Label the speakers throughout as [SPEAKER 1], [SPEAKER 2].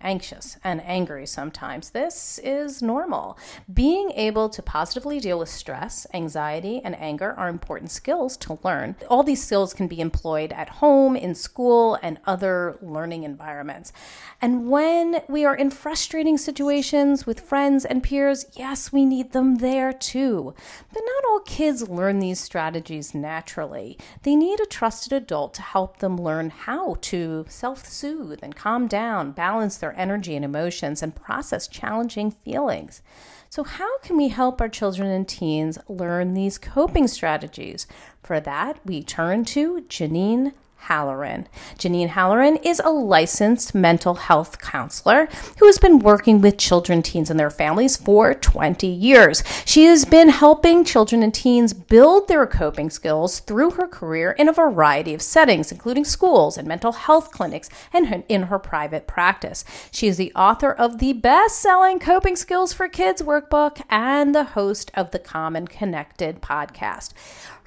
[SPEAKER 1] anxious and angry sometimes. This is normal. Being able to positively deal with stress, anxiety, and anger are important skills to learn. All these skills can be employed at home, in school, and other learning environments. And when we are in frustrating situations with friends and peers, yes, we need them there too. But not all kids learn these strategies naturally. They need a trusted adult to help them learn how to self soothe and calm down, balance their their energy and emotions and process challenging feelings. So, how can we help our children and teens learn these coping strategies? For that, we turn to Janine Halloran. Janine Halloran is a licensed mental health counselor who has been working with children, teens, and their families for 20 years. She has been helping children and teens build their coping skills through her career in a variety of settings, including schools and mental health clinics and in her private practice. She is the author of the best selling Coping Skills for Kids workbook and the host of the and Connected podcast.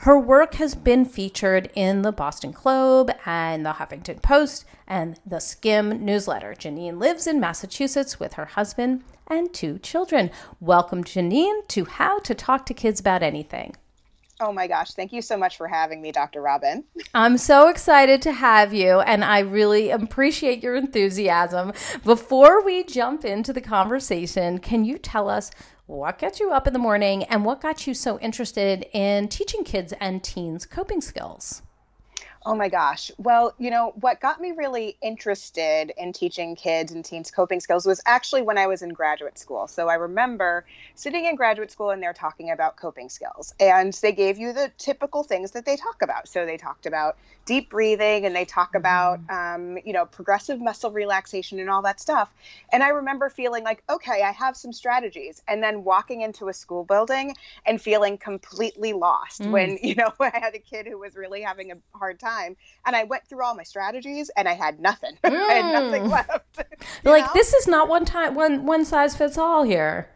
[SPEAKER 1] Her work has been featured in the Boston Globe and the Huffington Post and the Skimm newsletter. Janine lives in Massachusetts with her husband and two children. Welcome, Janine, to How to Talk to Kids About Anything.
[SPEAKER 2] Oh my gosh, thank you so much for having me, Dr. Robin.
[SPEAKER 1] I'm so excited to have you, and I really appreciate your enthusiasm. Before we jump into the conversation, can you tell us what gets you up in the morning and what got you so interested in teaching kids and teens coping skills?
[SPEAKER 2] Oh my gosh. Well, you know, what got me really interested in teaching kids and teens coping skills was actually when I was in graduate school. So I remember sitting in graduate school and they're talking about coping skills. And they gave you the typical things that they talk about. So they talked about deep breathing and they talk about, mm-hmm. um, you know, progressive muscle relaxation and all that stuff. And I remember feeling like, okay, I have some strategies. And then walking into a school building and feeling completely lost mm. when, you know, I had a kid who was really having a hard time time. And I went through all my strategies and I had nothing. Mm. I had nothing mm. left.
[SPEAKER 1] like know? this is not one time one one size fits all here.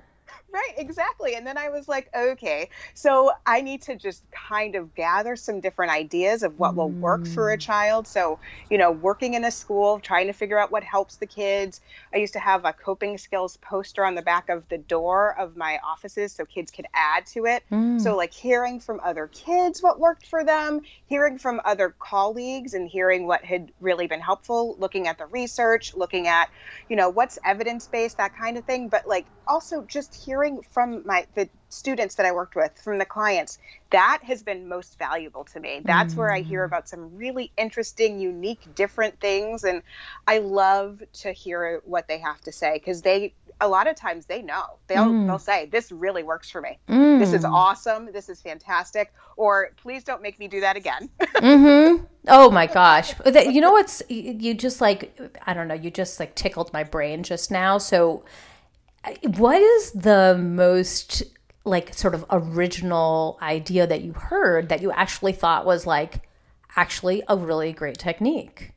[SPEAKER 2] Right, exactly. And then I was like, okay, so I need to just kind of gather some different ideas of what will work for a mm. child. So, you know, working in a school, trying to figure out what helps the kids. I used to have a coping skills poster on the back of the door of my offices so kids could add to it. Mm. So, like hearing from other kids what worked for them, hearing from other colleagues and hearing what had really been helpful, looking at the research, looking at, you know, what's evidence based, that kind of thing. But like also just hearing hearing from my the students that I worked with, from the clients, that has been most valuable to me. That's mm. where I hear mm. about some really interesting, unique, different things, and I love to hear what they have to say because they a lot of times they know they'll mm. they'll say this really works for me mm. this is mm. awesome this is fantastic or please don't make me do that again
[SPEAKER 1] mm-hmm. oh my gosh you know what's you just like i don't know you just like tickled my brain just now so what is the most like sort of original idea that you heard that you actually thought was like actually a really great technique?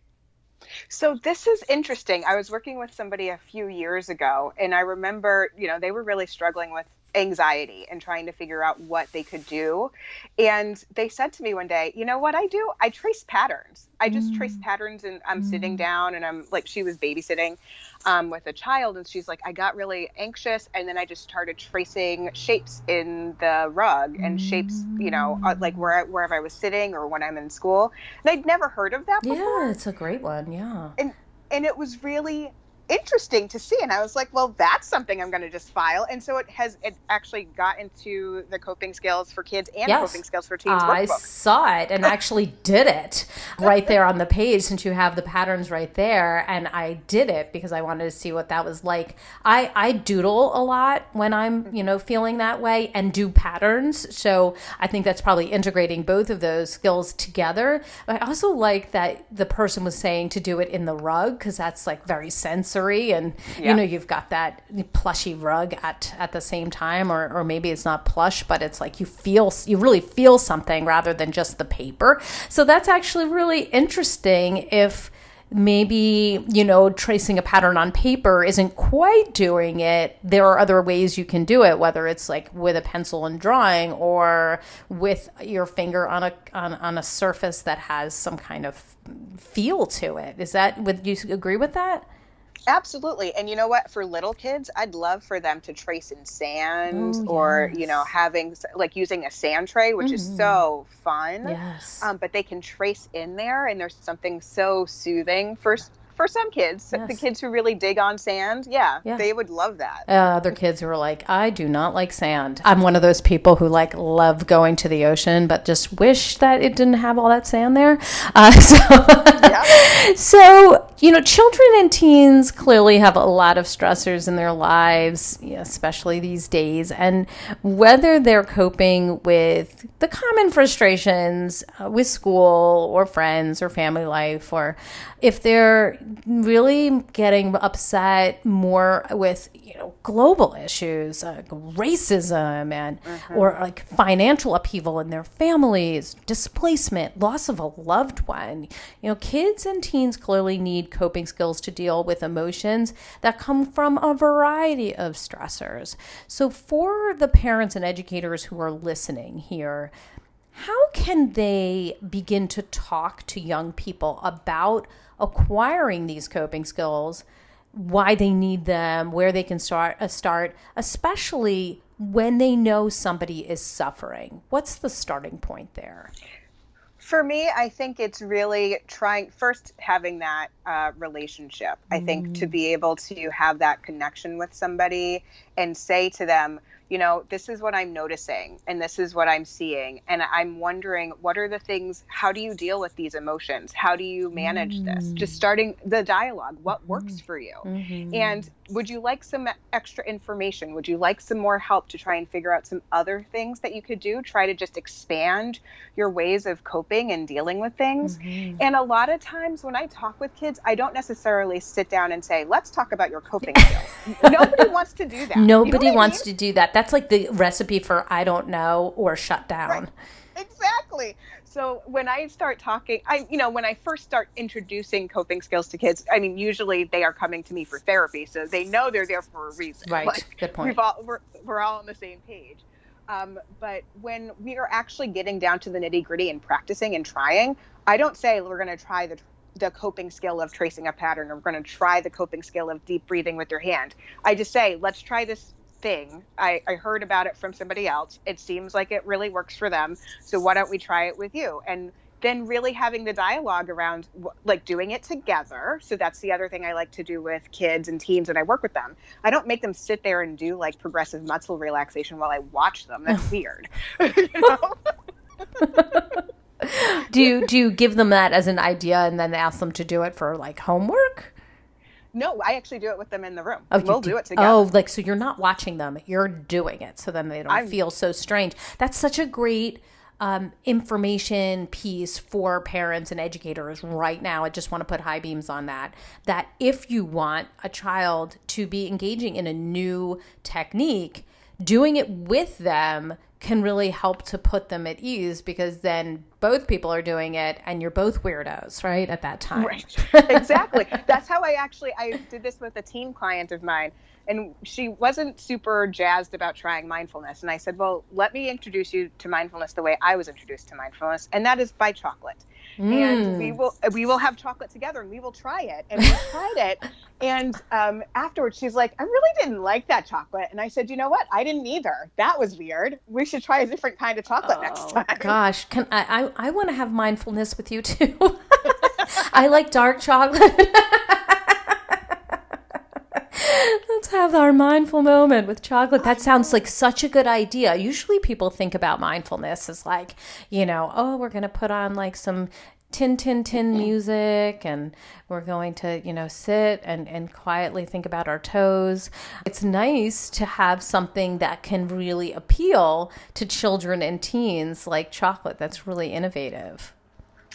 [SPEAKER 2] So this is interesting. I was working with somebody a few years ago and I remember, you know, they were really struggling with anxiety and trying to figure out what they could do. And they said to me one day, you know what I do? I trace patterns. I just mm. trace patterns and I'm mm. sitting down and I'm like, she was babysitting um, with a child and she's like, I got really anxious and then I just started tracing shapes in the rug and mm. shapes, you know, uh, like where, wherever I was sitting or when I'm in school. And I'd never heard of that before.
[SPEAKER 1] Yeah, it's a great one. Yeah.
[SPEAKER 2] And, and it was really interesting to see. And i was like well that's something i'm going to just file. And so it has it actually got into the coping skills for kids and yes. coping skills for teens
[SPEAKER 1] i saw it and actually did it right there on the page since you have the patterns right there. And i did it because i wanted to see what that was like. I i doodle a lot when i'm mm-hmm. you know feeling that way and do patterns. So i think that's probably integrating both of those skills together. But i also like that the person was saying to do it in the rug because that's like very sensory sensory and yeah. you know you've got that plushy rug at at the same time or or maybe it's not plush but it's like you feel you really feel something rather than just the paper. So that's actually really interesting if maybe you know tracing a pattern on paper isn't quite doing it. There are other ways you can do it whether it's like with a pencil and drawing or with your finger on a on, on a surface that has some kind of feel to it. Is that would you agree with that
[SPEAKER 2] Absolutely. And you know what? For little kids, I'd love for them to trace in sand oh, or, you know, having like using a sand tray, which mm-hmm. is so fun.
[SPEAKER 1] Yes.
[SPEAKER 2] Um, but they can trace in there and there's something so soothing for for some kids, yes. the kids who really dig on sand, yeah, yeah. they would love that.
[SPEAKER 1] Uh, other kids who are like, I do not like sand. I'm one of those people who like love going to the ocean, but just wish that it didn't have all that sand there. Uh, so, yeah. so you know, children and teens clearly have a lot of stressors in their lives, especially these days, and whether they're coping with the common frustrations uh, with school or friends or family life, or if they're really getting upset more with you know global issues like racism and mm-hmm. or like financial upheaval in their families displacement loss of a loved one you know kids and teens clearly need coping skills to deal with emotions that come from a variety of stressors so for the parents and educators who are listening here how can they begin to talk to young people about acquiring these coping skills, why they need them, where they can start uh, start, especially when they know somebody is suffering. What's the starting point there?
[SPEAKER 2] For me, I think it's really trying first having that uh, relationship. Mm. I think to mm. be able to have that connection with somebody and say to them, you know, this is what I'm noticing and this is what I'm seeing. And I'm wondering what are the things, how do you deal with these emotions? How do you manage mm. this? Just starting the dialogue. What works mm. for you? Mm-hmm. And would you like some extra information? Would you like some more help to try and figure out some other things that you could do? Try to just expand your ways of coping and dealing with things. Mm-hmm. And a lot of times when I talk with kids, I don't necessarily sit down and say, let's talk about your coping skills. Nobody wants to do that.
[SPEAKER 1] Nobody you know wants I mean? to do that. That's like the recipe for I don't know or shut down. Right.
[SPEAKER 2] Exactly. So when I start talking, I you know when I first start introducing coping skills to kids, I mean usually they are coming to me for therapy, so they know they're there for a reason.
[SPEAKER 1] Right. Like,
[SPEAKER 2] Good
[SPEAKER 1] point.
[SPEAKER 2] All, we're we're all on the same page. Um, but when we are actually getting down to the nitty gritty and practicing and trying, I don't say we're going to try the the coping skill of tracing a pattern or we're going to try the coping skill of deep breathing with your hand. I just say, let's try this thing. I, I heard about it from somebody else. It seems like it really works for them. So why don't we try it with you? And then really having the dialogue around like doing it together. So that's the other thing I like to do with kids and teens when I work with them. I don't make them sit there and do like progressive muscle relaxation while I watch them. That's weird.
[SPEAKER 1] do you do you give them that as an idea and then ask them to do it for like homework?
[SPEAKER 2] No, I actually do it with them in the room. Oh, we'll do, do, it together.
[SPEAKER 1] Oh, like so you're not watching them; you're doing it, so then they don't I'm, feel so strange. That's such a great um, information piece for parents and educators right now. I just want to put high beams on that. That if you want a child to be engaging in a new technique, doing it with them can really help to put them at ease because then both people are doing it and you're both weirdos right at that time.
[SPEAKER 2] Right. Exactly. That's how i actually i did this with a teen client of mine and she wasn't super jazzed about trying mindfulness and i said well let me introduce you to mindfulness the way i was introduced to mindfulness and that is by chocolate mm. and we will we will have chocolate together and we will try it. And we tried it. And um, afterwards she's like i really didn't like that chocolate. And i said you know what? I didn't either. That was weird. We should try a different kind of chocolate oh, next time.
[SPEAKER 1] gosh. Can i i, I want to have mindfulness with you too. I like dark chocolate Let's have our mindful moment with chocolate. That sounds like such a good idea. Usually people think about mindfulness as like, you know, oh, we're going to put on like some tin tin tin music and we're going to you know sit and and quietly think about our toes it's nice to have something that can really appeal to children and teens like chocolate that's really innovative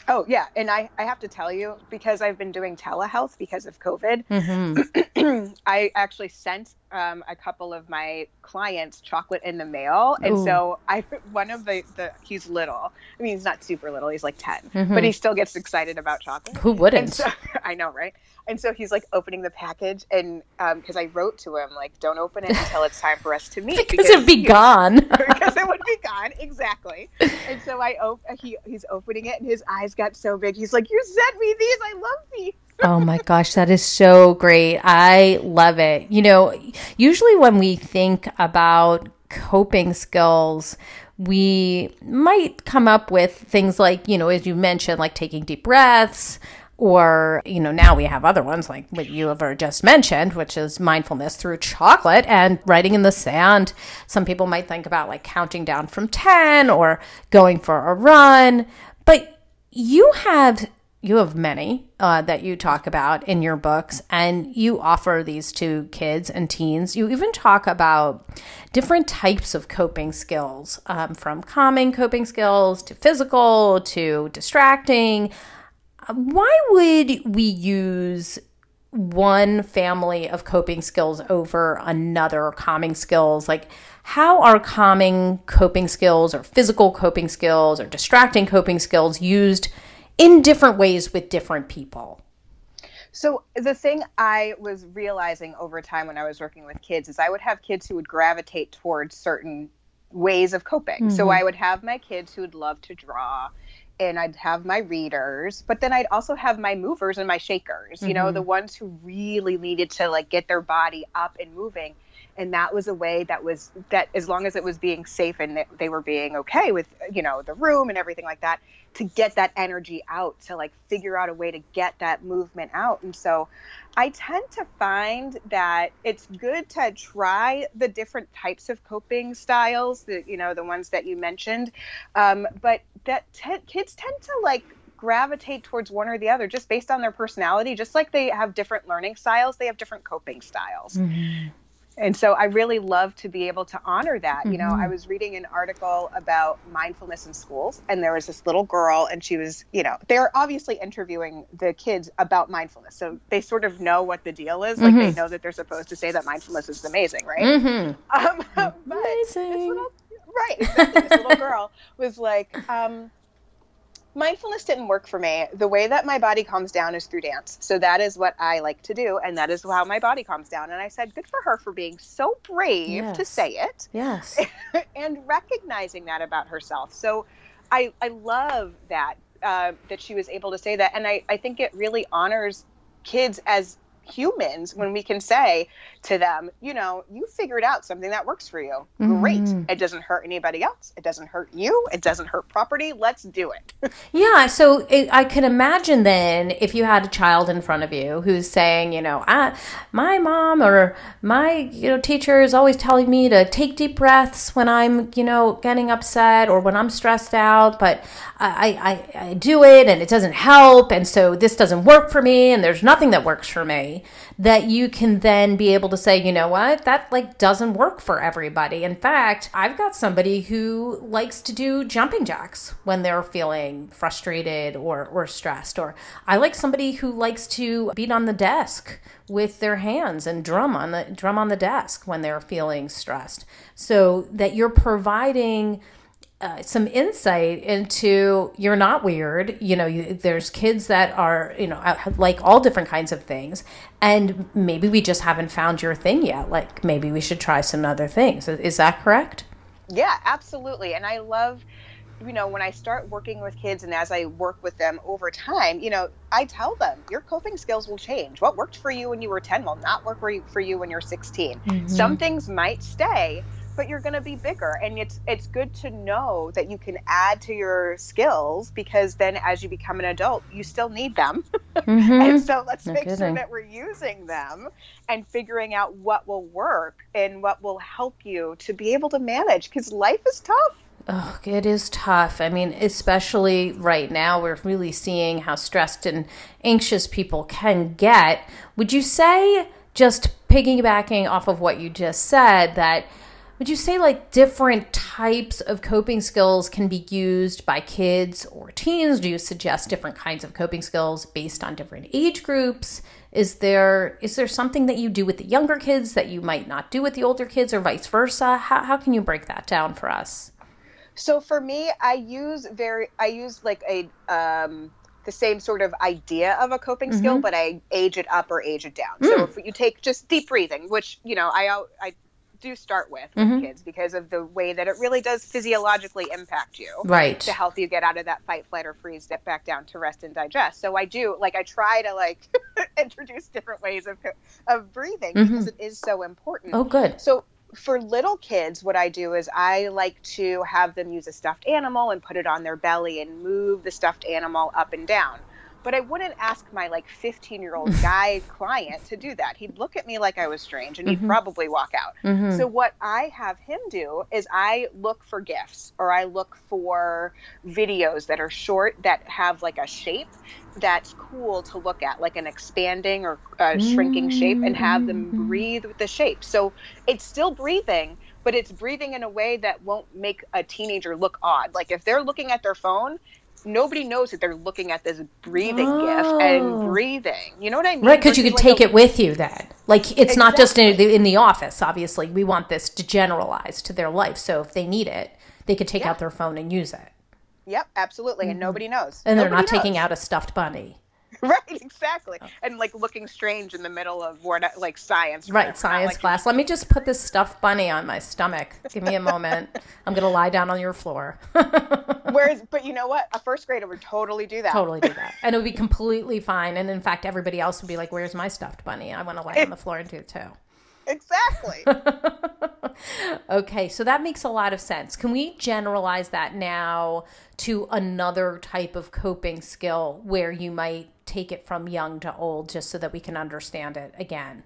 [SPEAKER 2] Oh yeah, and I, I have to tell you because I've been doing telehealth because of COVID. Mm-hmm. I actually sent um, a couple of my clients chocolate in the mail, and Ooh. so I one of the the he's little. I mean, he's not super little. He's like 10 mm-hmm. but he still gets excited about chocolate.
[SPEAKER 1] Who wouldn't?
[SPEAKER 2] So, I know, right? And so he's like opening the package, and because um, I wrote to him like, "Don't open it until it's time for us to meet
[SPEAKER 1] because, because it'd be gone."
[SPEAKER 2] because it would be gone, exactly. And so I op- he he's opening it, and his eyes got so big. He's like, "You sent me these. I love these."
[SPEAKER 1] Oh my gosh, that is so great. I love it. You know, usually when we think about coping skills, we might come up with things like, you know, as you mentioned, like taking deep breaths, or you know now we have other ones like what you have just mentioned which is mindfulness through chocolate and writing in the sand some people might think about like counting down from 10 or going for a run but you have you have many uh, that you talk about in your books and you offer these to kids and teens you even talk about different types of coping skills um, from calming coping skills to physical to distracting why would we use one family of coping skills over another calming skills? Like, how are calming coping skills or physical coping skills or distracting coping skills used in different ways with different people?
[SPEAKER 2] So the thing I was realizing over time when I was working with kids is I would have kids who would gravitate towards certain ways of coping. Mm-hmm. So I would have my kids who would love to draw and I'd have my readers, but then I'd also have my movers and my shakers, you mm-hmm. know, the ones who really needed to like get their body up and moving. And that was a way that was that as long as it was being safe and they were being okay with, you know, the room and everything like that, to get that energy out, to like figure out a way to get that movement out. And so I tend to find that it's good to try the different types of coping styles, the you know the ones that you mentioned, um, but that te- kids tend to like gravitate towards one or the other just based on their personality. Just like they have different learning styles, they have different coping styles. Mm-hmm and so I really love to be able to honor that. Mm-hmm. You know, I mm-hmm. was reading an article about mindfulness in schools, and there was this little girl, and she was, you know, they're obviously interviewing the kids about mindfulness. So they sort of know what the deal is. Mm-hmm. Like they mm-hmm. know that they're supposed to say that mindfulness is amazing, right? Mm-hmm. Um, amazing. Little, right, exactly. this little girl was like, um, mindfulness didn't work for me. The way that my body calms down is through dance. So that is what I like to do, and that is how my body calms down. And I said, good for her for being so brave yes. to say it.
[SPEAKER 1] Yes.
[SPEAKER 2] and recognizing that about herself. So I, I love that, uh, that she was able to say that. And I, I think it really honors kids as humans when we can say to them, you know, you figured out something that works for you. Mm-hmm. Great. It doesn't hurt anybody else. It doesn't hurt you. It doesn't hurt property. Let's do it.
[SPEAKER 1] yeah. So it, I can imagine then if you had a child in front of you who's saying, you know, I, my mom or my, you know, teacher is always telling me to take deep breaths when I'm, you know, getting upset or when I'm stressed out, but I, I, I do it and it doesn't help. And so this doesn't work for me and there's nothing that works for me that you can then be able to say, you know what, that like doesn't work for everybody. In fact, I've got somebody who likes to do jumping jacks when they're feeling frustrated or, or stressed. Or I like somebody who likes to beat on the desk with their hands and drum on the drum on the desk when they're feeling stressed. So that you're providing uh, some insight into you're not weird. You know, you, there's kids that are, you know, like all different kinds of things. And maybe we just haven't found your thing yet. Like maybe we should try some other things. Is that correct?
[SPEAKER 2] Yeah, absolutely. And I love, you know, when I start working with kids and as I work with them over time, you know, I tell them your coping skills will change. What worked for you when you were 10 will not work for you, when you're 16. Mm-hmm. Some things might stay, but you're going to be bigger and it's it's good to know that you can add to your skills because then as you become an adult you still need them mm-hmm. and so let's no make kidding. sure that we're using them and figuring out what will work and what will help you to be able to manage because life is tough
[SPEAKER 1] Oh, it is tough. I mean, especially right now, we're really seeing how stressed and anxious people can get. Would you say, just piggybacking off of what you just said, that would you say like different types of coping skills can be used by kids or teens? Do you suggest different kinds of coping skills based on different age groups? Is there is there something that you do with the younger kids that you might not do with the older kids or vice versa? How, how can you break that down for us?
[SPEAKER 2] So for me, I use very I use like a um the same sort of idea of a coping mm-hmm. skill, but I age it up or age it down. Mm. So if you take just deep breathing, which you know I I do start with with mm-hmm. kids because of the way that it really does physiologically impact you.
[SPEAKER 1] Right.
[SPEAKER 2] To help you get out of that fight, flight, or freeze, get back down to rest and digest. So I do like I try to like introduce different ways of of breathing mm-hmm. because it is so important.
[SPEAKER 1] Oh, good.
[SPEAKER 2] So for little kids, what I do is I like to have them use a stuffed animal and put it on their belly and move the stuffed animal up and down but I wouldn't ask my like 15 year old guy client to do that. He'd look at me like I was strange and he'd mm-hmm. probably walk out. Mm-hmm. So, what I have him do is I look for gifs or I look for videos that are short that have like a shape that's cool to look at, like an expanding or uh, shrinking mm-hmm. shape, and have them mm-hmm. breathe with the shape. So, it's still breathing. But it's breathing in a way that won't make a teenager look odd. Like if they're looking at their phone nobody knows that they're looking at this breathing oh. gif and oh. breathing. You know what I mean?
[SPEAKER 1] Right, because you could like take a, it with you then. Like it's exactly. not just in the, in the office. Obviously, we want this to generalize to their life. So if they need it, they could take yeah. out their phone and use it.
[SPEAKER 2] Yep, absolutely, mm-hmm. and nobody knows.
[SPEAKER 1] And
[SPEAKER 2] nobody
[SPEAKER 1] they're not
[SPEAKER 2] knows.
[SPEAKER 1] taking out a stuffed bunny.
[SPEAKER 2] right exactly. Oh. and like looking strange in the middle of what like science
[SPEAKER 1] right science like, class. Let me just put this stuffed bunny on my stomach. Give me a moment. I'm gonna lie down on your floor.
[SPEAKER 2] Whereas but you know what? A first grader would totally do that.
[SPEAKER 1] Totally do that. And it would be completely fine. And in fact everybody else would be like where's my stuffed bunny? I want to lie on the floor and do it too.
[SPEAKER 2] Exactly.
[SPEAKER 1] okay, so that makes a lot of sense. Can we generalize that now to another type of coping skill where you might take it from young to old just so that we can understand it again?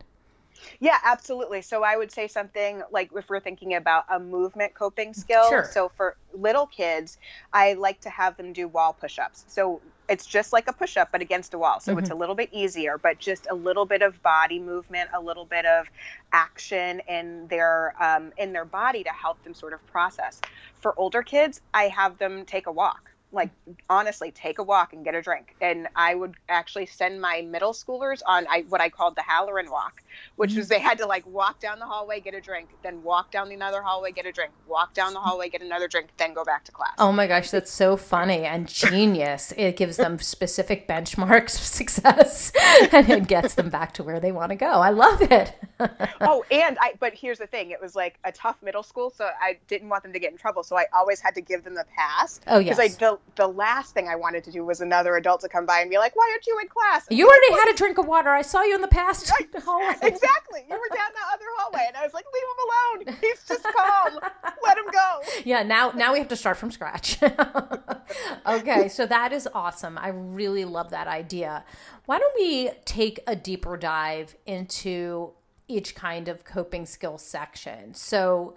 [SPEAKER 2] Yeah, absolutely. So I would say something like if we're thinking about a movement coping skill.
[SPEAKER 1] Sure.
[SPEAKER 2] So for little kids, I like to have them do wall push ups. So it's just like a push up, but against a wall. So mm-hmm. it's a little bit easier, but just a little bit of body movement, a little bit of action in their um, in their body to help them sort of process. For older kids, I have them take a walk like honestly take a walk and get a drink. And i would actually send my middle schoolers on I, what i called the halloran walk which was mm. they had to like walk down the hallway get a drink then walk down the another hallway get a drink walk down the hallway get another drink then go back to class
[SPEAKER 1] oh my gosh that's so funny and genius it gives them specific benchmarks of success and it gets them back to where they want to go i love it
[SPEAKER 2] oh and i but here's the thing it was like a tough middle school so i didn't want them to get in trouble so i always had to give them the pass
[SPEAKER 1] oh yes
[SPEAKER 2] because i the last thing I wanted to do was another adult to come by and be like, "Why aren't you in class?"
[SPEAKER 1] And you already like, had a drink of water. I saw you in the past right.
[SPEAKER 2] Exactly. You were down that other hallway, and I was like, "Leave him alone. He's just calm. Let him go."
[SPEAKER 1] Yeah. Now, now we have to start from scratch. okay, so that is awesome. I really love that idea. Why don't we take a deeper dive into each kind of coping skill section? So,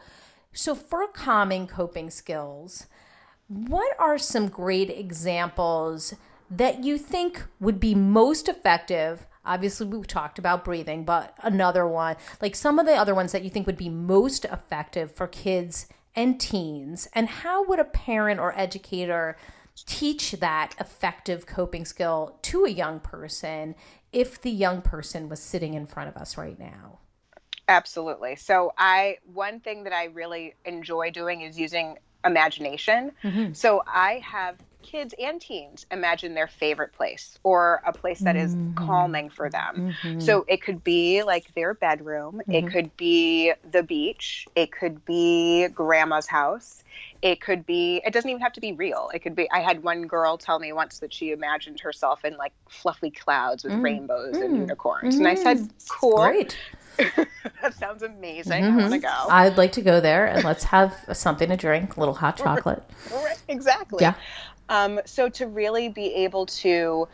[SPEAKER 1] so for calming coping skills what are some great examples that you think would be most effective? Obviously, we talked about breathing, but another one, like some of the other ones that you think would be most effective for kids and teens, and how would a parent or educator teach that effective coping skill to a young person if the young person was sitting in front of us right now?
[SPEAKER 2] Absolutely. So, I one thing that I really enjoy doing is using imagination. Mm-hmm. So I have kids and teens imagine their favorite place or a place that is mm-hmm. calming for them. Mm-hmm. So it could be like their bedroom, it mm-hmm. could be the beach, it could be grandma's house. It could be, it doesn't even have to be real. It could be, I had one girl tell me once that she imagined herself in like fluffy clouds with mm. rainbows and mm. unicorns. And I said, mm. cool.
[SPEAKER 1] Great
[SPEAKER 2] that sounds amazing. Mm-hmm. I want to go.
[SPEAKER 1] I'd like to go there and let's have something to drink, a little hot chocolate.
[SPEAKER 2] exactly.
[SPEAKER 1] Yeah.
[SPEAKER 2] Um, so to really be able to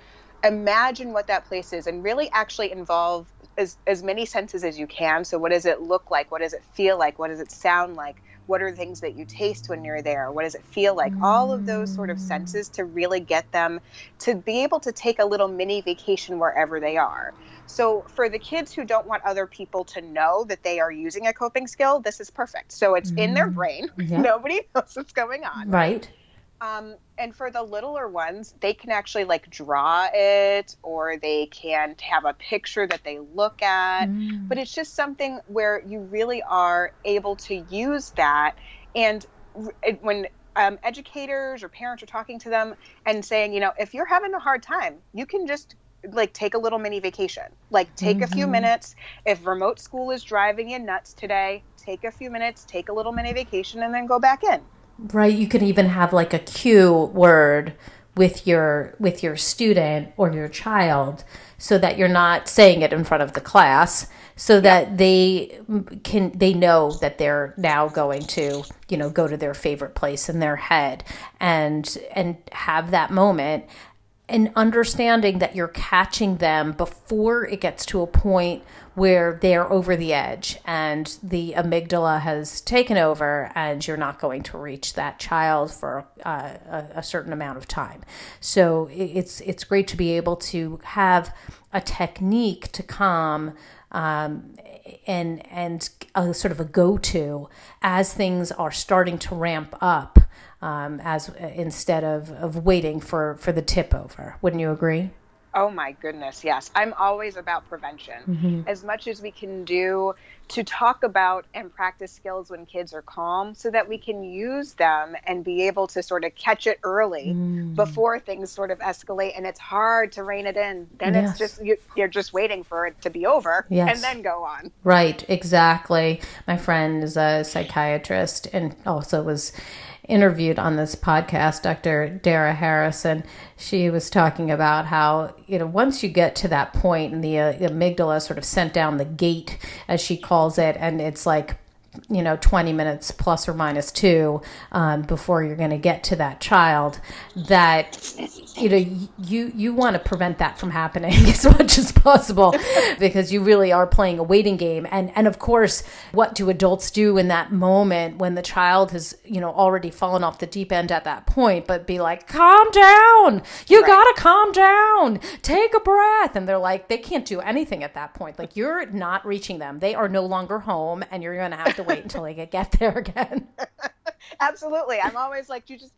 [SPEAKER 2] imagine what that place is and really actually involve as, as many senses as you can. So what does it look like? What does it feel like? What does it sound like? What are the things that you taste when you're there? What does it feel like? All of those sort of senses to really get them to be able to take a little mini vacation wherever they are. So for the kids who don't want other people to know that they are using a coping skill, this is perfect. So it's mm. in their brain. Yeah. Nobody knows what's going on.
[SPEAKER 1] Right.
[SPEAKER 2] Um, and for the littler ones, they can actually like draw it or they can have a picture that they look at. Mm. But it's just something where you really are able to use that. And when um, educators or parents are talking to them and saying, you know, if you're having a hard time, you can just like take a little mini vacation. Like take mm-hmm. a few mm-hmm. minutes. If remote school is driving you nuts today, take a few minutes, take a little mini vacation, and then go back in.
[SPEAKER 1] Right. You can even have like a cue word with your with your student or your child so that you're not saying it in front of the class so that they can they know that they're now going to you know go to their favorite place in their head and and have that moment and understanding that you're catching them before it gets to a point where they're over the edge and the amygdala has taken over and you're not going to reach that child for uh, a, a, certain amount of time so it's it's great to be able to have a technique to calm um, and and a sort of a go-to as things are starting to ramp up um, as instead of, of waiting for, for the tip over. Wouldn't you agree?
[SPEAKER 2] Oh my goodness, yes. I'm always about prevention. Mm-hmm. As much as we can do to talk about and practice skills when kids are calm so that we can use them and be able to sort of catch it early mm. before things sort of escalate and it's hard to rein it in. Then yes. it's just you, are just waiting for it to be over yes. and then go on.
[SPEAKER 1] Right, exactly. My friend is a psychiatrist and also was interviewed on this podcast, Dr. Dara Harrison, she was talking about how, you know, once you get to that point and the, uh, amygdala sort of sent down the gate, as she calls it, and it's like you know 20 minutes plus or minus two um, before you're going to get to that child that you know you you want to prevent that from happening as much as possible because you really are playing a waiting game. And and of course what do adults do in that moment when the child has you know already fallen off the deep end at that point but be like calm down. You right. got to calm down. Take a breath. And they're like they can't do anything at that point. Like you're not reaching them. They are no longer home and you're going to have to wait until I get there again.
[SPEAKER 2] Absolutely. I'm always like, you just,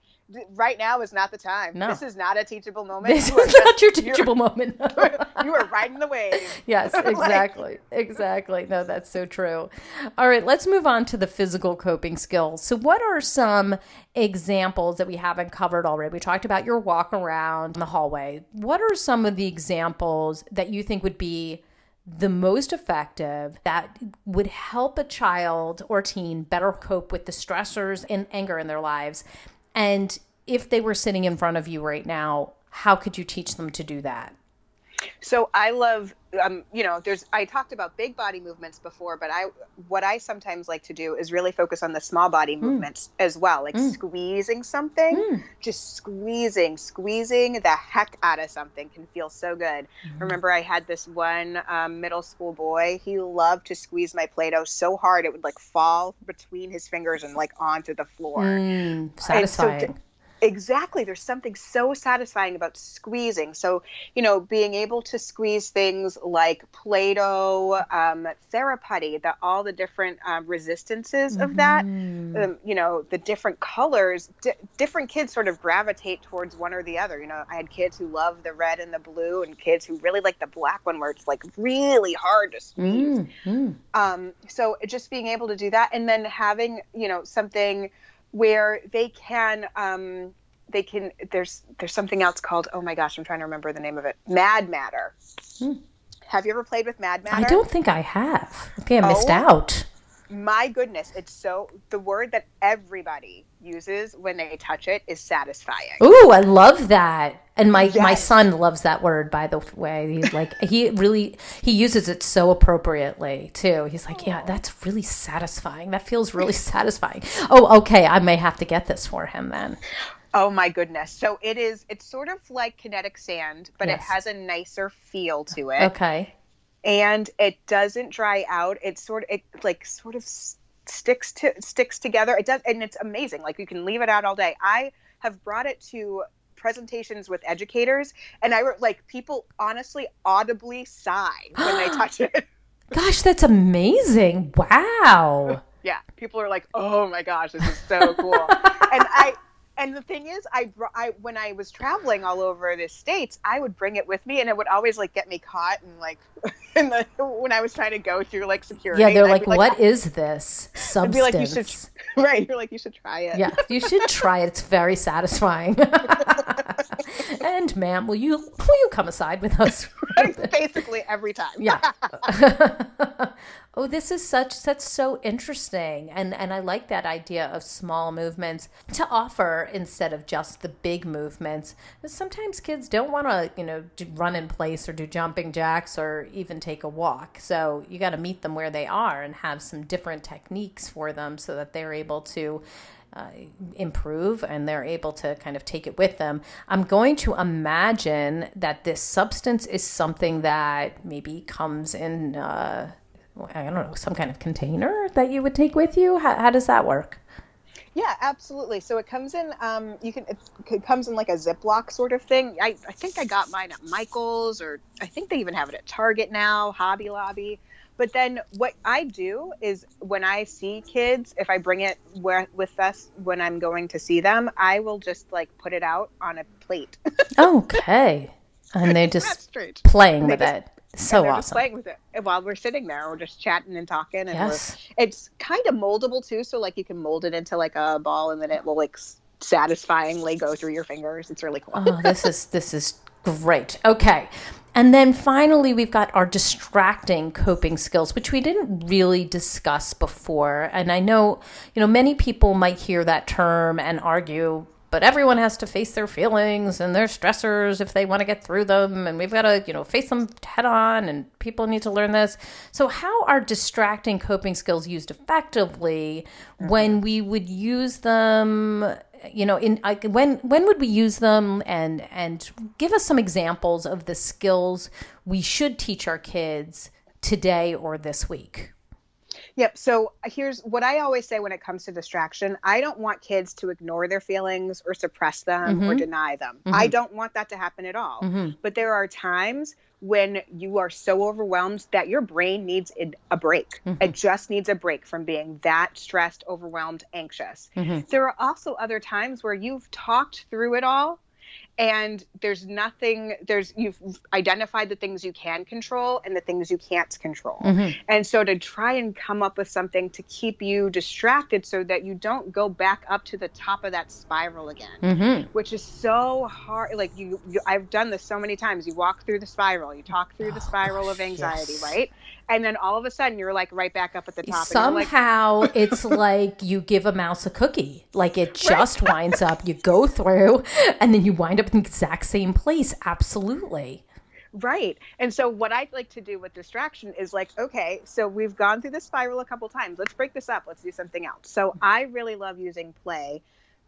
[SPEAKER 2] right now is not the time.
[SPEAKER 1] No.
[SPEAKER 2] This is not a teachable moment.
[SPEAKER 1] This you is not just, your teachable moment.
[SPEAKER 2] you are riding the wave.
[SPEAKER 1] Yes, exactly. like... exactly. No, that's so true. All right, let's move on to the physical coping skills. So, what are some examples that we haven't covered already? We talked about your walk around in the hallway. What are some of the examples that you think would be the most effective that would help a child or teen better cope with the stressors and anger in their lives. And if they were sitting in front of you right now, how could you teach them to do that?
[SPEAKER 2] So I love, um, you know, there's. I talked about big body movements before, but I, what I sometimes like to do is really focus on the small body mm. movements as well, like mm. squeezing something, mm. just squeezing, squeezing the heck out of something can feel so good. Mm-hmm. Remember, I had this one um, middle school boy. He loved to squeeze my Play-Doh so hard it would like fall between his fingers and like onto the floor.
[SPEAKER 1] Mm, satisfying.
[SPEAKER 2] Exactly. There's something so satisfying about squeezing. So, you know, being able to squeeze things like Play Doh, um, Theraputty, the, all the different um, resistances of that, mm-hmm. um, you know, the different colors, di- different kids sort of gravitate towards one or the other. You know, I had kids who love the red and the blue, and kids who really like the black one where it's like really hard to squeeze. Mm-hmm. Um, so, just being able to do that and then having, you know, something where they can um, they can there's there's something else called oh my gosh I'm trying to remember the name of it Mad Mattr. Hmm. Have you ever played with Mad Mattr?
[SPEAKER 1] I don't think I have. Okay, I missed oh. out.
[SPEAKER 2] my goodness, it's so the word that everybody uses when they touch it is satisfying.
[SPEAKER 1] Ooh, I love that. And my my son loves that word by the way. He's like he really he uses it so appropriately too. He's like, "Yeah, that's really satisfying. That feels really satisfying." Oh, okay, I may have to get this for him then.
[SPEAKER 2] Oh my goodness. So it is it's sort of like kinetic sand, but it has a nicer feel to it.
[SPEAKER 1] Okay.
[SPEAKER 2] And it doesn't dry out. It sort of it like sort of sticks to sticks together. It does and it's amazing. Like you can leave it out all day. I have brought it to presentations with educators and I like people honestly audibly sigh when they touch it.
[SPEAKER 1] Gosh, that's amazing. Wow.
[SPEAKER 2] yeah people are like oh my gosh this is so cool and i and the thing is I, br- I when i was traveling all over the states i would bring it with me and it would always like get me caught and like in the when i was trying to go through like security
[SPEAKER 1] Yeah, they're like,
[SPEAKER 2] be
[SPEAKER 1] "What oh. is this
[SPEAKER 2] I'd be like you
[SPEAKER 1] substance?"
[SPEAKER 2] should right you're like you should try it
[SPEAKER 1] Yeah, you should try it. It's very satisfying. and ma'am, will you will you come aside with us?
[SPEAKER 2] basically every time
[SPEAKER 1] Yeah. Oh, this is such that's so interesting, and and I like that idea of small movements to offer instead of just the big movements. Sometimes kids don't want to, you know, run in place or do jumping jacks or even take a walk. So you got to meet them where they are and have some different techniques for them so that they're able to uh, improve and they're able to kind of take it with them. I'm going to imagine that this substance is something that maybe comes in, uh, I don't know, some kind of container that you would take with you. How, how does that work?
[SPEAKER 2] Yeah, absolutely. So it comes in. Um, you can. It comes in like a Ziploc sort of thing. I, I think I got mine at Michaels, or I think they even have it at Target now, Hobby Lobby. But then what I do is when I see kids, if I bring it where, with us when I'm going to see them, I will just like put it out on a plate.
[SPEAKER 1] Okay. And they're just playing with
[SPEAKER 2] just-
[SPEAKER 1] it. So
[SPEAKER 2] they're just playing with it And while we're sitting there. We're just chatting and talking, and
[SPEAKER 1] Yes.
[SPEAKER 2] it's kind of moldable too. So like you can mold it into like a ball, and then it will like satisfyingly go through your fingers. It's really cool.
[SPEAKER 1] Oh, this is this is great. Okay. And then finally we've got our distracting coping skills, which we didn't really discuss before. And I know, you know, many people might hear that term and argue, but everyone has to face their feelings and their stressors if they want to get through them and we've got to, you know, face them head on and people need to learn this. So how are distracting coping skills used effectively mm-hmm. when we would use them you know in I, when when would we use them and and give us some examples of the skills we should teach our kids today or this week
[SPEAKER 2] Yep. So uh, here's what I always say when it comes to distraction I don't want kids to ignore their feelings or suppress them or mm-hmm. deny them. I mm-hmm. don't want that to happen at all. Mm-hmm. But there are times when you are so overwhelmed that your brain needs a- a break. It just needs a break from being that stressed, overwhelmed, anxious. There are also other times where you've talked through it all and there's nothing there's you've identified the things you can control and the things you can't control. Mm-hmm. And so to try and come up with something to keep you distracted so that you don't go back up to the top of that spiral again mm-hmm. which is so hard like you, you i've done this so many times. You walk through the spiral you talk through the oh, spiral of anxiety
[SPEAKER 1] yes.
[SPEAKER 2] right and then all of a sudden you're like right back up at the top you're like,
[SPEAKER 1] somehow it's like you give a mouse a cookie like it just winds up you go through and then you wind up in the exact same place absolutely
[SPEAKER 2] Right. And so what I'd like to do with distraction is like, okay, so we've gone through this spiral a couple times. Let's break this up. Let's do something else. So I really love using play,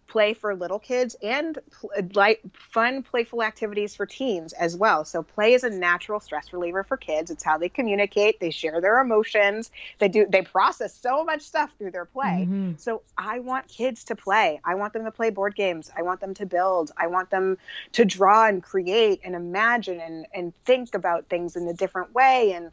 [SPEAKER 2] play for little kids and pl- uh, like fun, playful activities for teens as well. So play is a natural stress reliever for kids. It's how they communicate. They share their emotions. They do. They process so much stuff through their play. Mm-hmm. So I want kids to play. I want them to play board games. I want them to build. I want them to draw and create and imagine and, and think about things in a different way and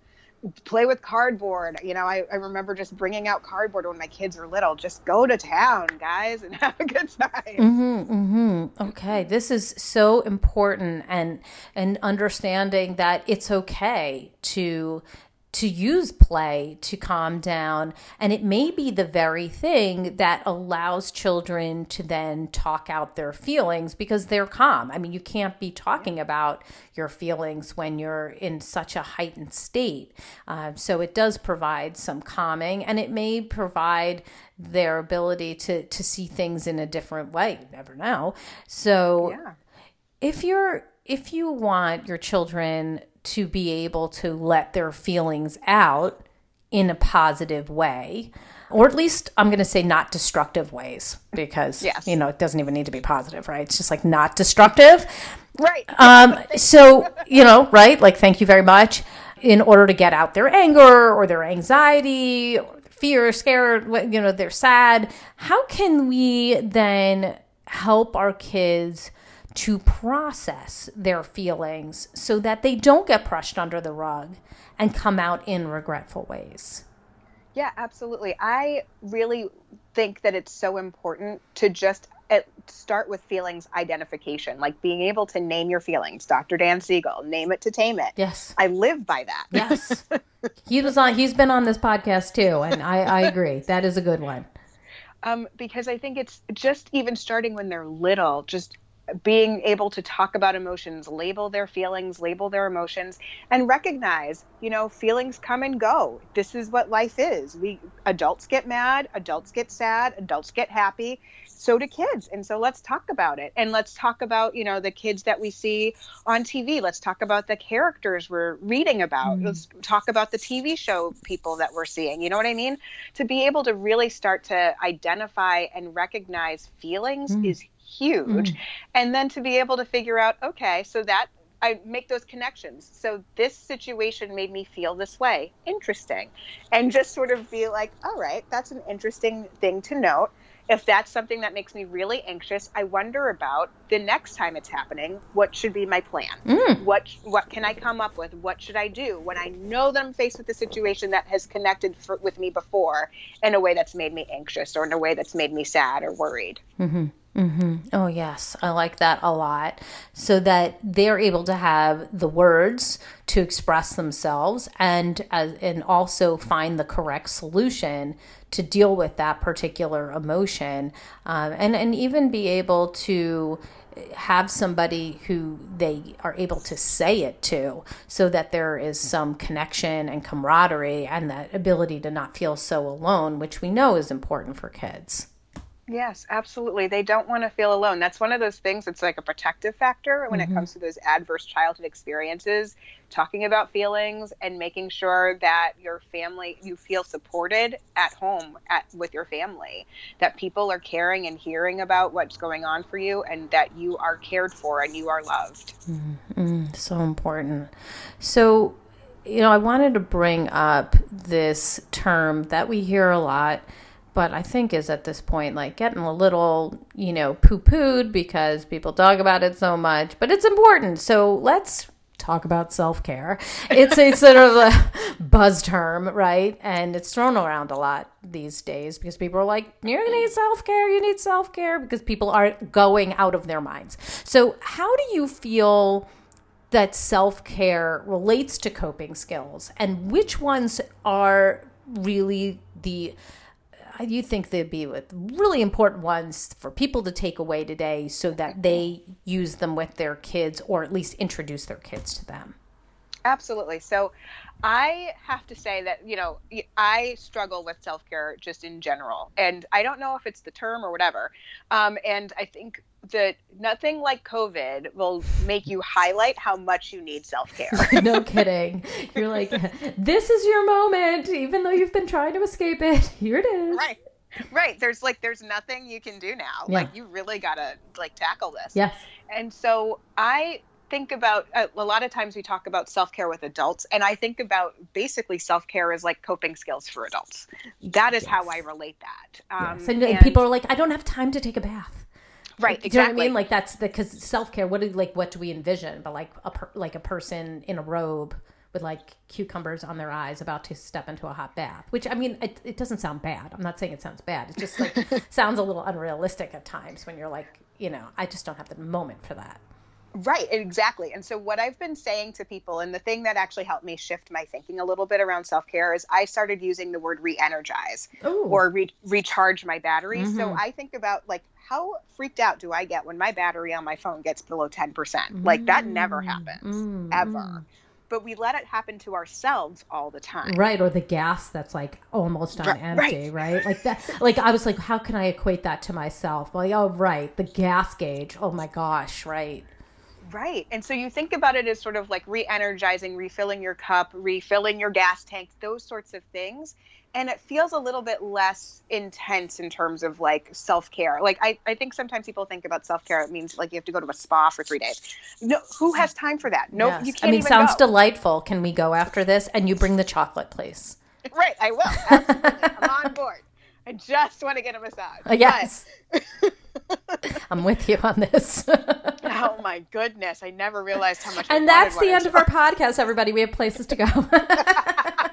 [SPEAKER 2] play with cardboard. You know, I, I remember just bringing out cardboard when my kids were little. Just go to town, guys, and have a good time.
[SPEAKER 1] Mm-hmm, Okay, this is so important, and and understanding that it's okay to to use play to calm down. And it may be the very thing that allows children to then talk out their feelings because they're calm. I mean, you can't be talking about your feelings when you're in such a heightened state. Uh, so it does provide some calming and it may provide their ability to, to see things in a different way. You never know. So
[SPEAKER 2] Yeah.
[SPEAKER 1] if you're if you want your children to be able to let their feelings out in a positive way or at least i'm going to say not destructive ways because
[SPEAKER 2] Yes.
[SPEAKER 1] you know it doesn't even need to be positive right it's just like not destructive
[SPEAKER 2] Right.
[SPEAKER 1] um, so you know right like thank you very much in order to get out their anger or their anxiety or fear scared you know they're sad how can we then help our kids to process their feelings so that they don't get brushed under the rug and come out in regretful ways
[SPEAKER 2] Yeah, absolutely. I really think that it's so important to just start with feelings identification, like being able to name your feelings. Dr. Dan Siegel, name it to tame it.
[SPEAKER 1] yes
[SPEAKER 2] I live by that.
[SPEAKER 1] yes he was on he's been on this podcast too and i i agree that is a good one
[SPEAKER 2] um, because I think it's just even starting when they're little, just being able to talk about emotions, label their feelings, label their emotions, and recognize, you know, feelings come and go. This is what life is. We adults get mad, adults get sad, adults get happy. So do kids. And so let's talk about it. And let's talk about, you know, the kids that we see on TV. Let's talk about the characters we're reading about. Mm. Let's talk about the TV show people that we're seeing. You know what I mean? To be able to really start to identify and recognize feelings mm. is huge. Mm. And then to be able to figure out, okay, so that I make those connections. So this situation made me feel this way. Interesting. And just sort of be like, all right, that's an interesting thing to note. If that's something that makes me really anxious, I wonder about the next time it's happening. What should be my plan? Mm. What what can I come up with? What should I do when I know that I'm faced with a situation that has connected for, with me before in a way that's made me anxious or in a way that's made me sad or worried? Mm-hmm.
[SPEAKER 1] Oh, yes. I like that a lot. So that they're able to have the words to express themselves and and also find the correct solution to deal with that particular emotion um, and, and even be able to have somebody who they are able to say it to so that there is some connection and camaraderie and that ability to not feel so alone, which we know is important for kids.
[SPEAKER 2] Yes, absolutely. They don't want to feel alone. That's one of those things that's like a protective factor when it mm-hmm. comes to those adverse childhood experiences. Talking about feelings and making sure that your family, you feel supported at home at, with your family, that people are caring and hearing about what's going on for you, and that you are cared for and you are loved. Mm-hmm.
[SPEAKER 1] So important. So, you know, I wanted to bring up this term that we hear a lot, but I think is at this point like getting a little, you know, poo pooed because people talk about it so much, but it's important. So let's talk about self care. It's a sort of a buzz term, right? And it's thrown around a lot these days because people are like, you need self care, you need self care because people are going out of their minds. So, how do you feel? that self care relates to coping skills and which ones are really the you think they'd be with really important ones for people to take away today so that they use them with their kids or at least introduce their kids to them
[SPEAKER 2] Absolutely. So I have to say that, you know, I struggle with self care just in general. And I don't know if it's the term or whatever. Um, and I think that nothing like COVID will make you highlight how much you need self care.
[SPEAKER 1] no kidding you're like this is your moment even though you've been trying to escape it here it is
[SPEAKER 2] right. Right. There's like, there's nothing you can do now.
[SPEAKER 1] Yeah.
[SPEAKER 2] Like, you really got to like tackle this.
[SPEAKER 1] yes
[SPEAKER 2] And so I think about uh, a lot of times we talk about self care with adults, and I think about basically self care as like coping skills for adults. That is how I relate that. Um,
[SPEAKER 1] Yes, and and- people are like i don't have time to take a bath
[SPEAKER 2] right,
[SPEAKER 1] Do you know what
[SPEAKER 2] exactly.
[SPEAKER 1] I mean? Like that's the because self care. What do like what do we envision? But like a per, like a person in a robe with like cucumbers on their eyes, about to step into a hot bath. Which I mean, it, it doesn't sound bad. I'm not saying it sounds bad. It just like sounds a little unrealistic at times when you're like, you know, I just don't have the moment for that.
[SPEAKER 2] Right, exactly. And so, what I've been saying to people, and the thing that actually helped me shift my thinking a little bit around self care is I started using the word re energize or re- recharge my battery. Mm-hmm. So, I think about like, how freaked out do I get when my battery on my phone gets below 10%? Mm-hmm. Like, that never happens, mm-hmm. ever but we let it happen to ourselves all the time.
[SPEAKER 1] Right. Or the gas that's like almost on right, empty, right. right? Like that, like I was like, how can I equate that to myself? Well, oh, right. The gas gauge. Oh my gosh. Right.
[SPEAKER 2] Right. And so you think about it as sort of like re energizing, refilling your cup, refilling your gas tank, those sorts of things and it feels a little bit less intense in terms of like self-care like i, I think sometimes people think about self-care it means like you have to go to a spa for three days no who has time for that no yes. you can't
[SPEAKER 1] i mean sounds go. delightful can we go after this and you bring the chocolate please
[SPEAKER 2] right i will Absolutely. i'm on board i just want to get a massage.
[SPEAKER 1] Uh, yes i'm with you on this.
[SPEAKER 2] Oh my goodness i never realized how much
[SPEAKER 1] and that's the end of our podcast everybody. We have places to go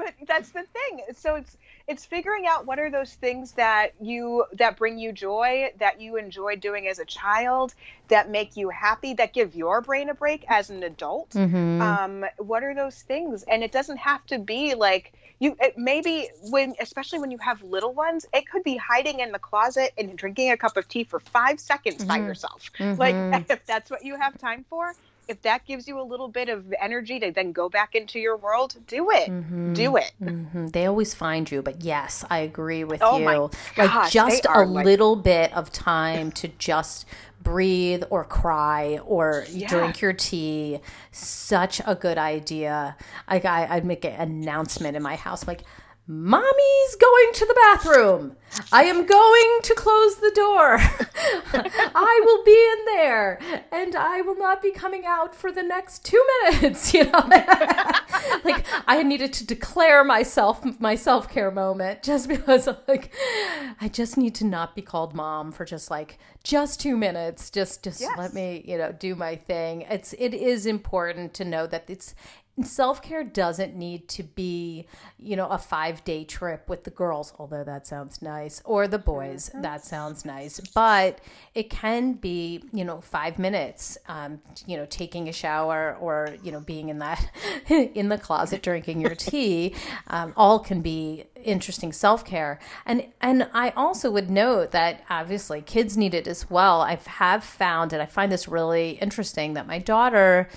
[SPEAKER 2] but that's the thing so it's it's figuring out what are those things that you that bring you joy that you enjoy doing as a child that make you happy that give your brain a break as an adult mm-hmm. um, what are those things and it doesn't have to be like you it, maybe when especially when you have little ones it could be hiding in the closet and drinking a cup of tea for five seconds mm-hmm. by yourself mm-hmm. like if that's what you have time for if that gives you a little bit of energy to then go back into your world, do it. Mm-hmm. Do it.
[SPEAKER 1] Mm-hmm. They always find you, but yes, I agree with oh you. like just a like... little bit of time to just breathe or cry or yeah. drink your tea. Such a good idea. Like I, I'd make an announcement in my house, like Mommy's going to the bathroom. I am going to close the door. I will be in there and I will not be coming out for the next two minutes. You know, like I needed to declare myself my self care moment just because, like, I just need to not be called mom for just like just two minutes. Just, just yes. let me, you know, do my thing. It's, it is important to know that it's, self care doesn't need to be, you know, a five day trip with the girls, although that sounds nice, or the boys, that sounds nice. But it can be, you know, five minutes, um, you know, taking a shower or, you know, being in that, in the closet drinking your tea. Um, all can be interesting self care. And, and I also would note that obviously kids need it as well. I have found, and I find this really interesting, that my daughter,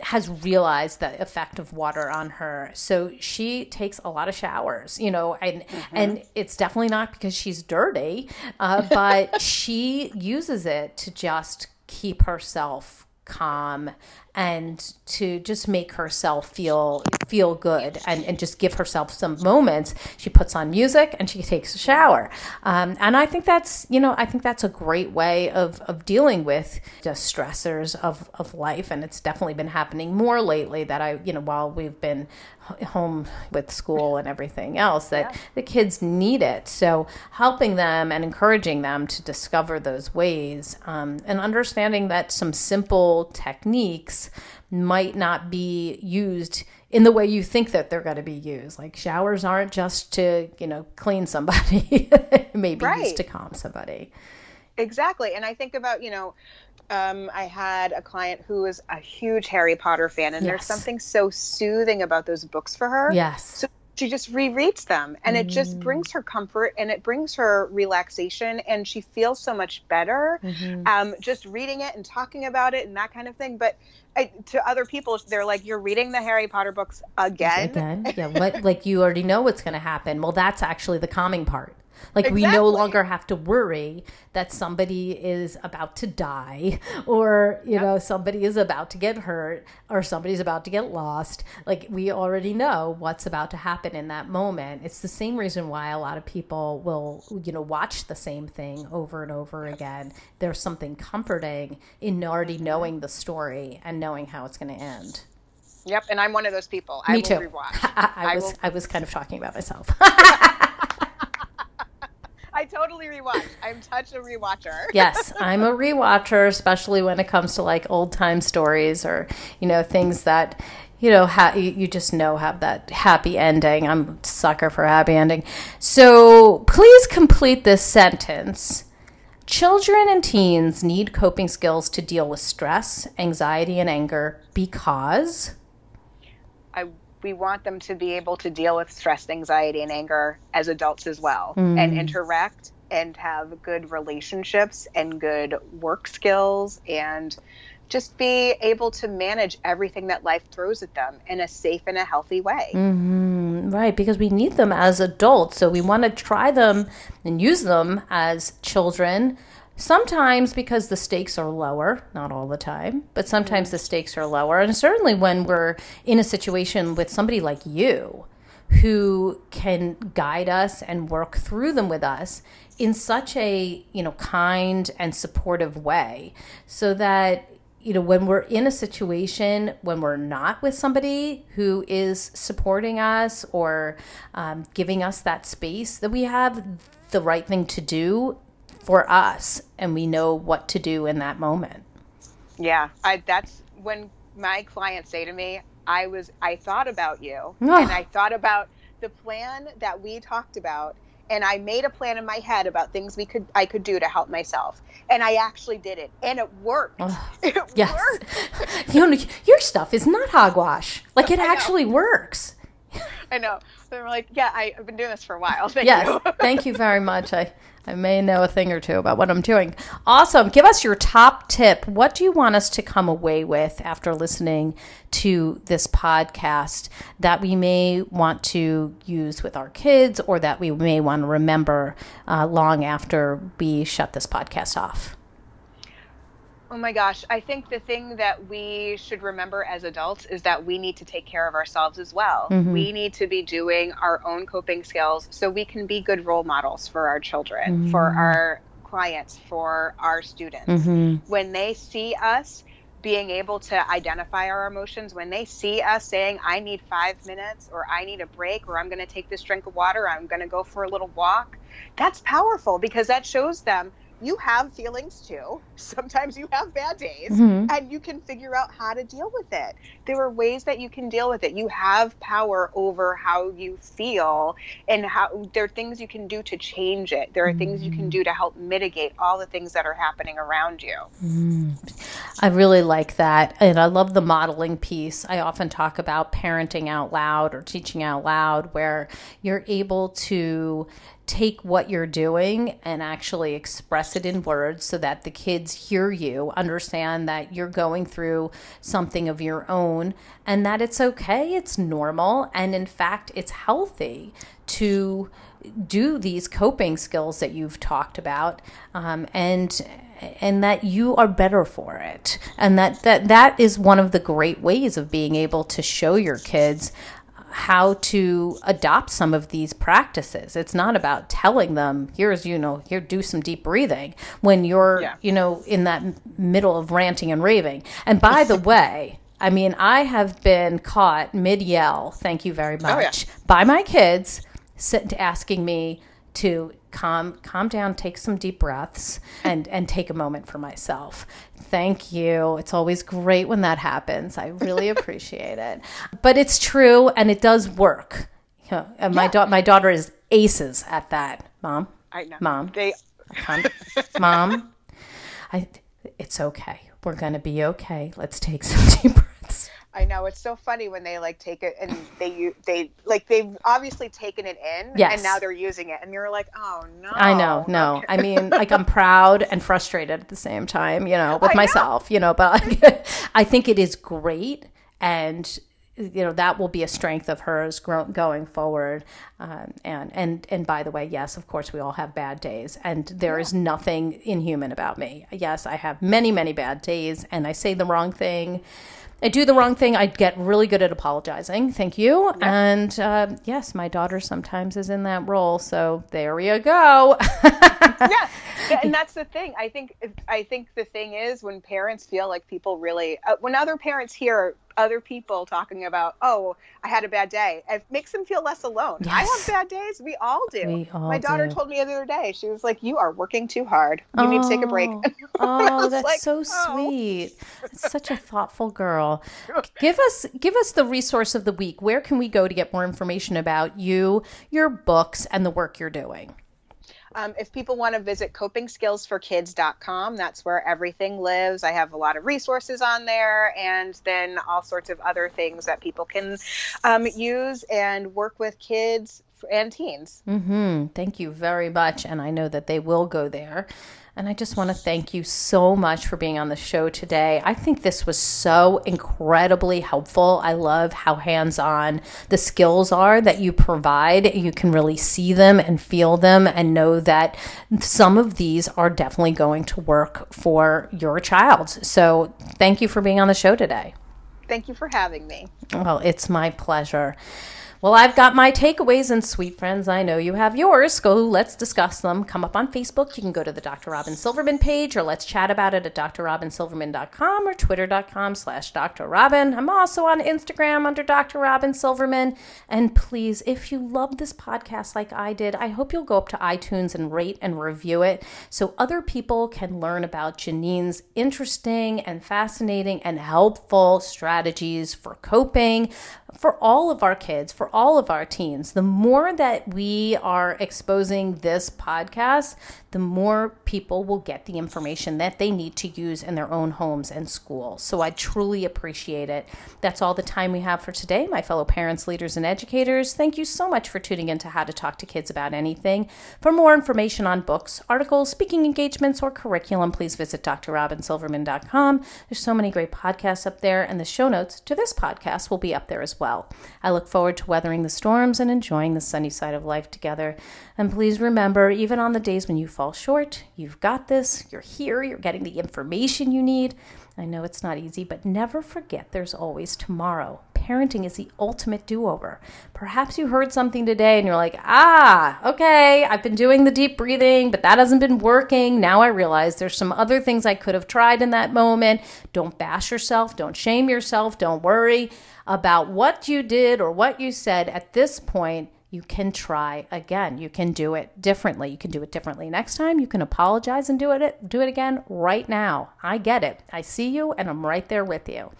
[SPEAKER 1] has realized the effect of water on her. So she takes a lot of showers, you know, and mm-hmm. and it's definitely not because she's dirty, uh, but she uses it to just keep herself calm and to just make herself feel feel good and, and just give herself some moments. She puts on music and she takes a shower. Um, and i think that's you know i think that's a great way of, of dealing with the stressors of, of life. And it's definitely been happening more lately that i you know while we've been home with school and everything else that yeah. the kids need it. So helping them and encouraging them to discover those ways um, and understanding that some simple techniques might not be used in the way you think that they're going to be used like showers aren't just to you know clean somebody maybe right. used to calm somebody
[SPEAKER 2] exactly and i think about you know um, I had a client who was a huge Harry Potter fan, and yes. there's something so soothing about those books for her.
[SPEAKER 1] Yes.
[SPEAKER 2] So she just rereads them, and it just mm. brings her comfort and it brings her relaxation, and she feels so much better mm-hmm. um, just reading it and talking about it and that kind of thing. But I, to other people, they're like, "You're reading the Harry Potter books again."
[SPEAKER 1] Again, yeah. What like you already know what's going to happen. Well, that's actually the calming part. Like exactly. we no longer have to worry that somebody is about to die or, you yep. know, somebody is about to get hurt or somebody's about to get lost. Like we already know what's about to happen in that moment. It's the same reason why a lot of people will, you know, watch the same thing over and over again. There's something comforting in already mm-hmm. knowing the story and knowing how it's going to end.
[SPEAKER 2] Yep, and I'm one of those people.
[SPEAKER 1] Me I too. I, I, was will... I was kind of talking about myself.
[SPEAKER 2] I totally rewatch. I'm such a rewatcher.
[SPEAKER 1] yes, I'm a rewatcher, especially when it comes to like old time stories or you know things that you know ha- you just know have that happy ending. I'm sucker for happy ending. So please complete this sentence. Children and teens need coping skills to deal with stress, anxiety, and anger because
[SPEAKER 2] we want them to be able to deal with stress, anxiety, and anger as adults as well, mm. and interact and have good relationships and good work skills and just be able to manage everything that life throws at them in a safe and a healthy way.
[SPEAKER 1] Mm-hmm. Right, because we need them as adults. So we want to try them and use them as children Sometimes because the stakes are lower, not all the time, but sometimes the stakes are lower. And certainly when we're in a situation with somebody like you who can guide us and work through them with us in such a, you know, kind and supportive way so that you know, when we're in a situation when we're not with somebody who is supporting us or um, giving us that space, that we have the right thing to do for us and we know what to do in that moment.
[SPEAKER 2] Yeah, I, that's when my clients say to me, I was I thought about you and I thought about the plan that we talked about and I made a plan in my head about things we could I could do to help myself. And I actually did it. And it worked. It
[SPEAKER 1] yes. worked. you know, your stuff is not hogwash. Like it actually works.
[SPEAKER 2] I know. They're like, yeah, I, have been doing this for a while. Thank
[SPEAKER 1] yes.
[SPEAKER 2] you.
[SPEAKER 1] Thank you very much. I I may know a thing or two about what I'm doing. Awesome. Give us your top tip. What do you want us to come away with after listening to this podcast that we may want to use with our kids or that we may want to remember uh, long after we shut this podcast off?
[SPEAKER 2] Oh my gosh. I think the thing that we should remember as adults is that we need to take care of ourselves as well. Mm-hmm. We need to be doing our own coping skills so we can be good role models for our children, mm-hmm. for our clients, for our students. Mm-hmm. When they see us, being able to identify our emotions when they see us saying i need five minutes or i need a break or i'm going to take this drink of water i'm going to go for a little walk that's powerful because that shows them you have feelings too. Sometimes you have bad days mm-hmm. and you can figure out how to deal with it. There are ways that you can deal with it. You have power over how you feel and how there are things you can do to change it. There are mm-hmm. things you can do to help mitigate all the things that are happening around you.
[SPEAKER 1] Mm. I really like that. And I love the modeling piece. I often talk about parenting out loud or teaching out loud where you're able to take what you're doing and actually express it in words so that the kids hear you, understand that you're going through something of your own and that it's okay, it's normal, and in fact, it's healthy to do these coping skills that you've talked about um, and and that you are better for it. And that, that that is one of the great ways of being able to show your kids how to adopt some of these practices. It's not about telling them, here's, you know, here, do some deep breathing when you're, yeah. you know, in that middle of ranting and raving. And by the way, I mean, I have been caught mid yell, thank you very much, oh, yeah. by my kids asking me to calm calm down take some deep breaths and and take a moment for myself thank you. It's always great when that happens. I really appreciate it. But it's true and it does work. And uh, my, yeah. da- my daughter is aces at that. Mom?
[SPEAKER 2] I know.
[SPEAKER 1] mom?
[SPEAKER 2] They
[SPEAKER 1] mom? I it's okay. We're gonna be okay. Let's take some deep breaths
[SPEAKER 2] I know it's so funny when they like take it and they they like they've obviously taken it in
[SPEAKER 1] yes.
[SPEAKER 2] and now they're using it and you're like oh no
[SPEAKER 1] I know no. I mean like I'm proud and frustrated at the same time you know with I myself know. you know but like, I think it is great and you know that will be a strength of hers going forward um, and and and by the way yes of course we all have bad days and there yeah. is nothing inhuman about me yes i have many many bad days and i say the wrong thing I do the wrong thing, I get really good at apologizing. Thank you. And uh, yes, my daughter sometimes is in that role. So there you go.
[SPEAKER 2] yeah. and that's the thing. I think I think the thing is when parents feel like people really uh, when other parents hear other people talking about, oh, I had a bad day. It makes them feel less alone. Yes. I have bad days. We all do.
[SPEAKER 1] We all
[SPEAKER 2] My daughter
[SPEAKER 1] do.
[SPEAKER 2] told me the other day, she was like, you are working too hard. You oh, need to take a break.
[SPEAKER 1] oh, oh that's like, so oh. sweet. Such a thoughtful girl. Give us give us the resource of the week. Where can we go to get more information about you, your books, and the work you're doing?
[SPEAKER 2] Um, if people want to visit copingskillsforkids.com, that's where everything lives. I have a lot of resources on there and then all sorts of other things that people can um, use and work with kids and teens.
[SPEAKER 1] Mm-hmm. Thank you very much. And I know that they will go there. And I just want to thank you so much for being on the show today. I think this was so incredibly helpful. I love how hands on the skills are that you provide. You can really see them and feel them and know that some of these are definitely going to work for your child. So thank you for being on the show today.
[SPEAKER 2] Thank you for having me.
[SPEAKER 1] Well, it's my pleasure. Well, I've got my takeaways, and sweet friends, I know you have yours. Go, let's discuss them. Come up on Facebook. You can go to the Dr. Robyn Silverman page, or let's chat about it at drrobynsilverman.com or twitter.com slash Dr. Robyn. I'm also on Instagram under Dr. Robyn Silverman. And please, if you love this podcast like I did, I hope you'll go up to iTunes and rate and review it so other people can learn about Janine's interesting and fascinating and helpful strategies for coping for all of our kids, for all of our teens, the more that we are exposing this podcast, the more people will get the information that they need to use in their own homes and schools. So I truly appreciate it. That's all the time we have for today, my fellow parents, leaders, and educators. Thank you so much for tuning in to How to Talk to Kids About Anything. For more information on books, articles, speaking engagements, or curriculum, please visit drrobynsilverman.com. There's so many great podcasts up there, and the show notes to this podcast will be up there as well. I look forward to weathering the storms and enjoying the sunny side of life together. And please remember, even on the days when you fall short, you've got this, you're here, you're getting the information you need. I know it's not easy, but never forget there's always tomorrow. Parenting is the ultimate do over. Perhaps you heard something today and you're like, ah, okay, I've been doing the deep breathing, but that hasn't been working. Now I realize there's some other things I could have tried in that moment. Don't bash yourself, don't shame yourself, don't worry about what you did or what you said at this point you can try again. You can do it differently. You can do it differently next time. You can apologize and do it do it again right now. I get it. I see you and I'm right there with you.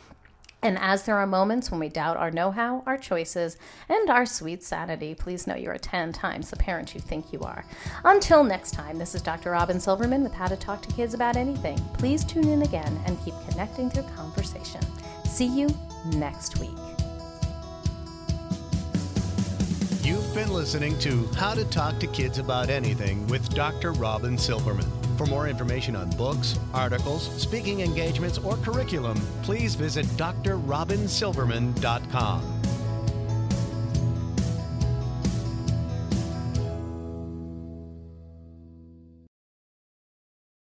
[SPEAKER 1] And as there are moments when we doubt our know how, our choices, and our sweet sanity, please know you are 10 times the parent you think you are. Until next time, this is Dr. Robyn Silverman with How to Talk to Kids About Anything. Please tune in again and keep connecting through conversation. See you next week.
[SPEAKER 3] You've been listening to How to Talk to Kids About Anything with Dr. Robyn Silverman. For more information on books, articles, speaking engagements, or curriculum, please visit drrobynsilverman.com.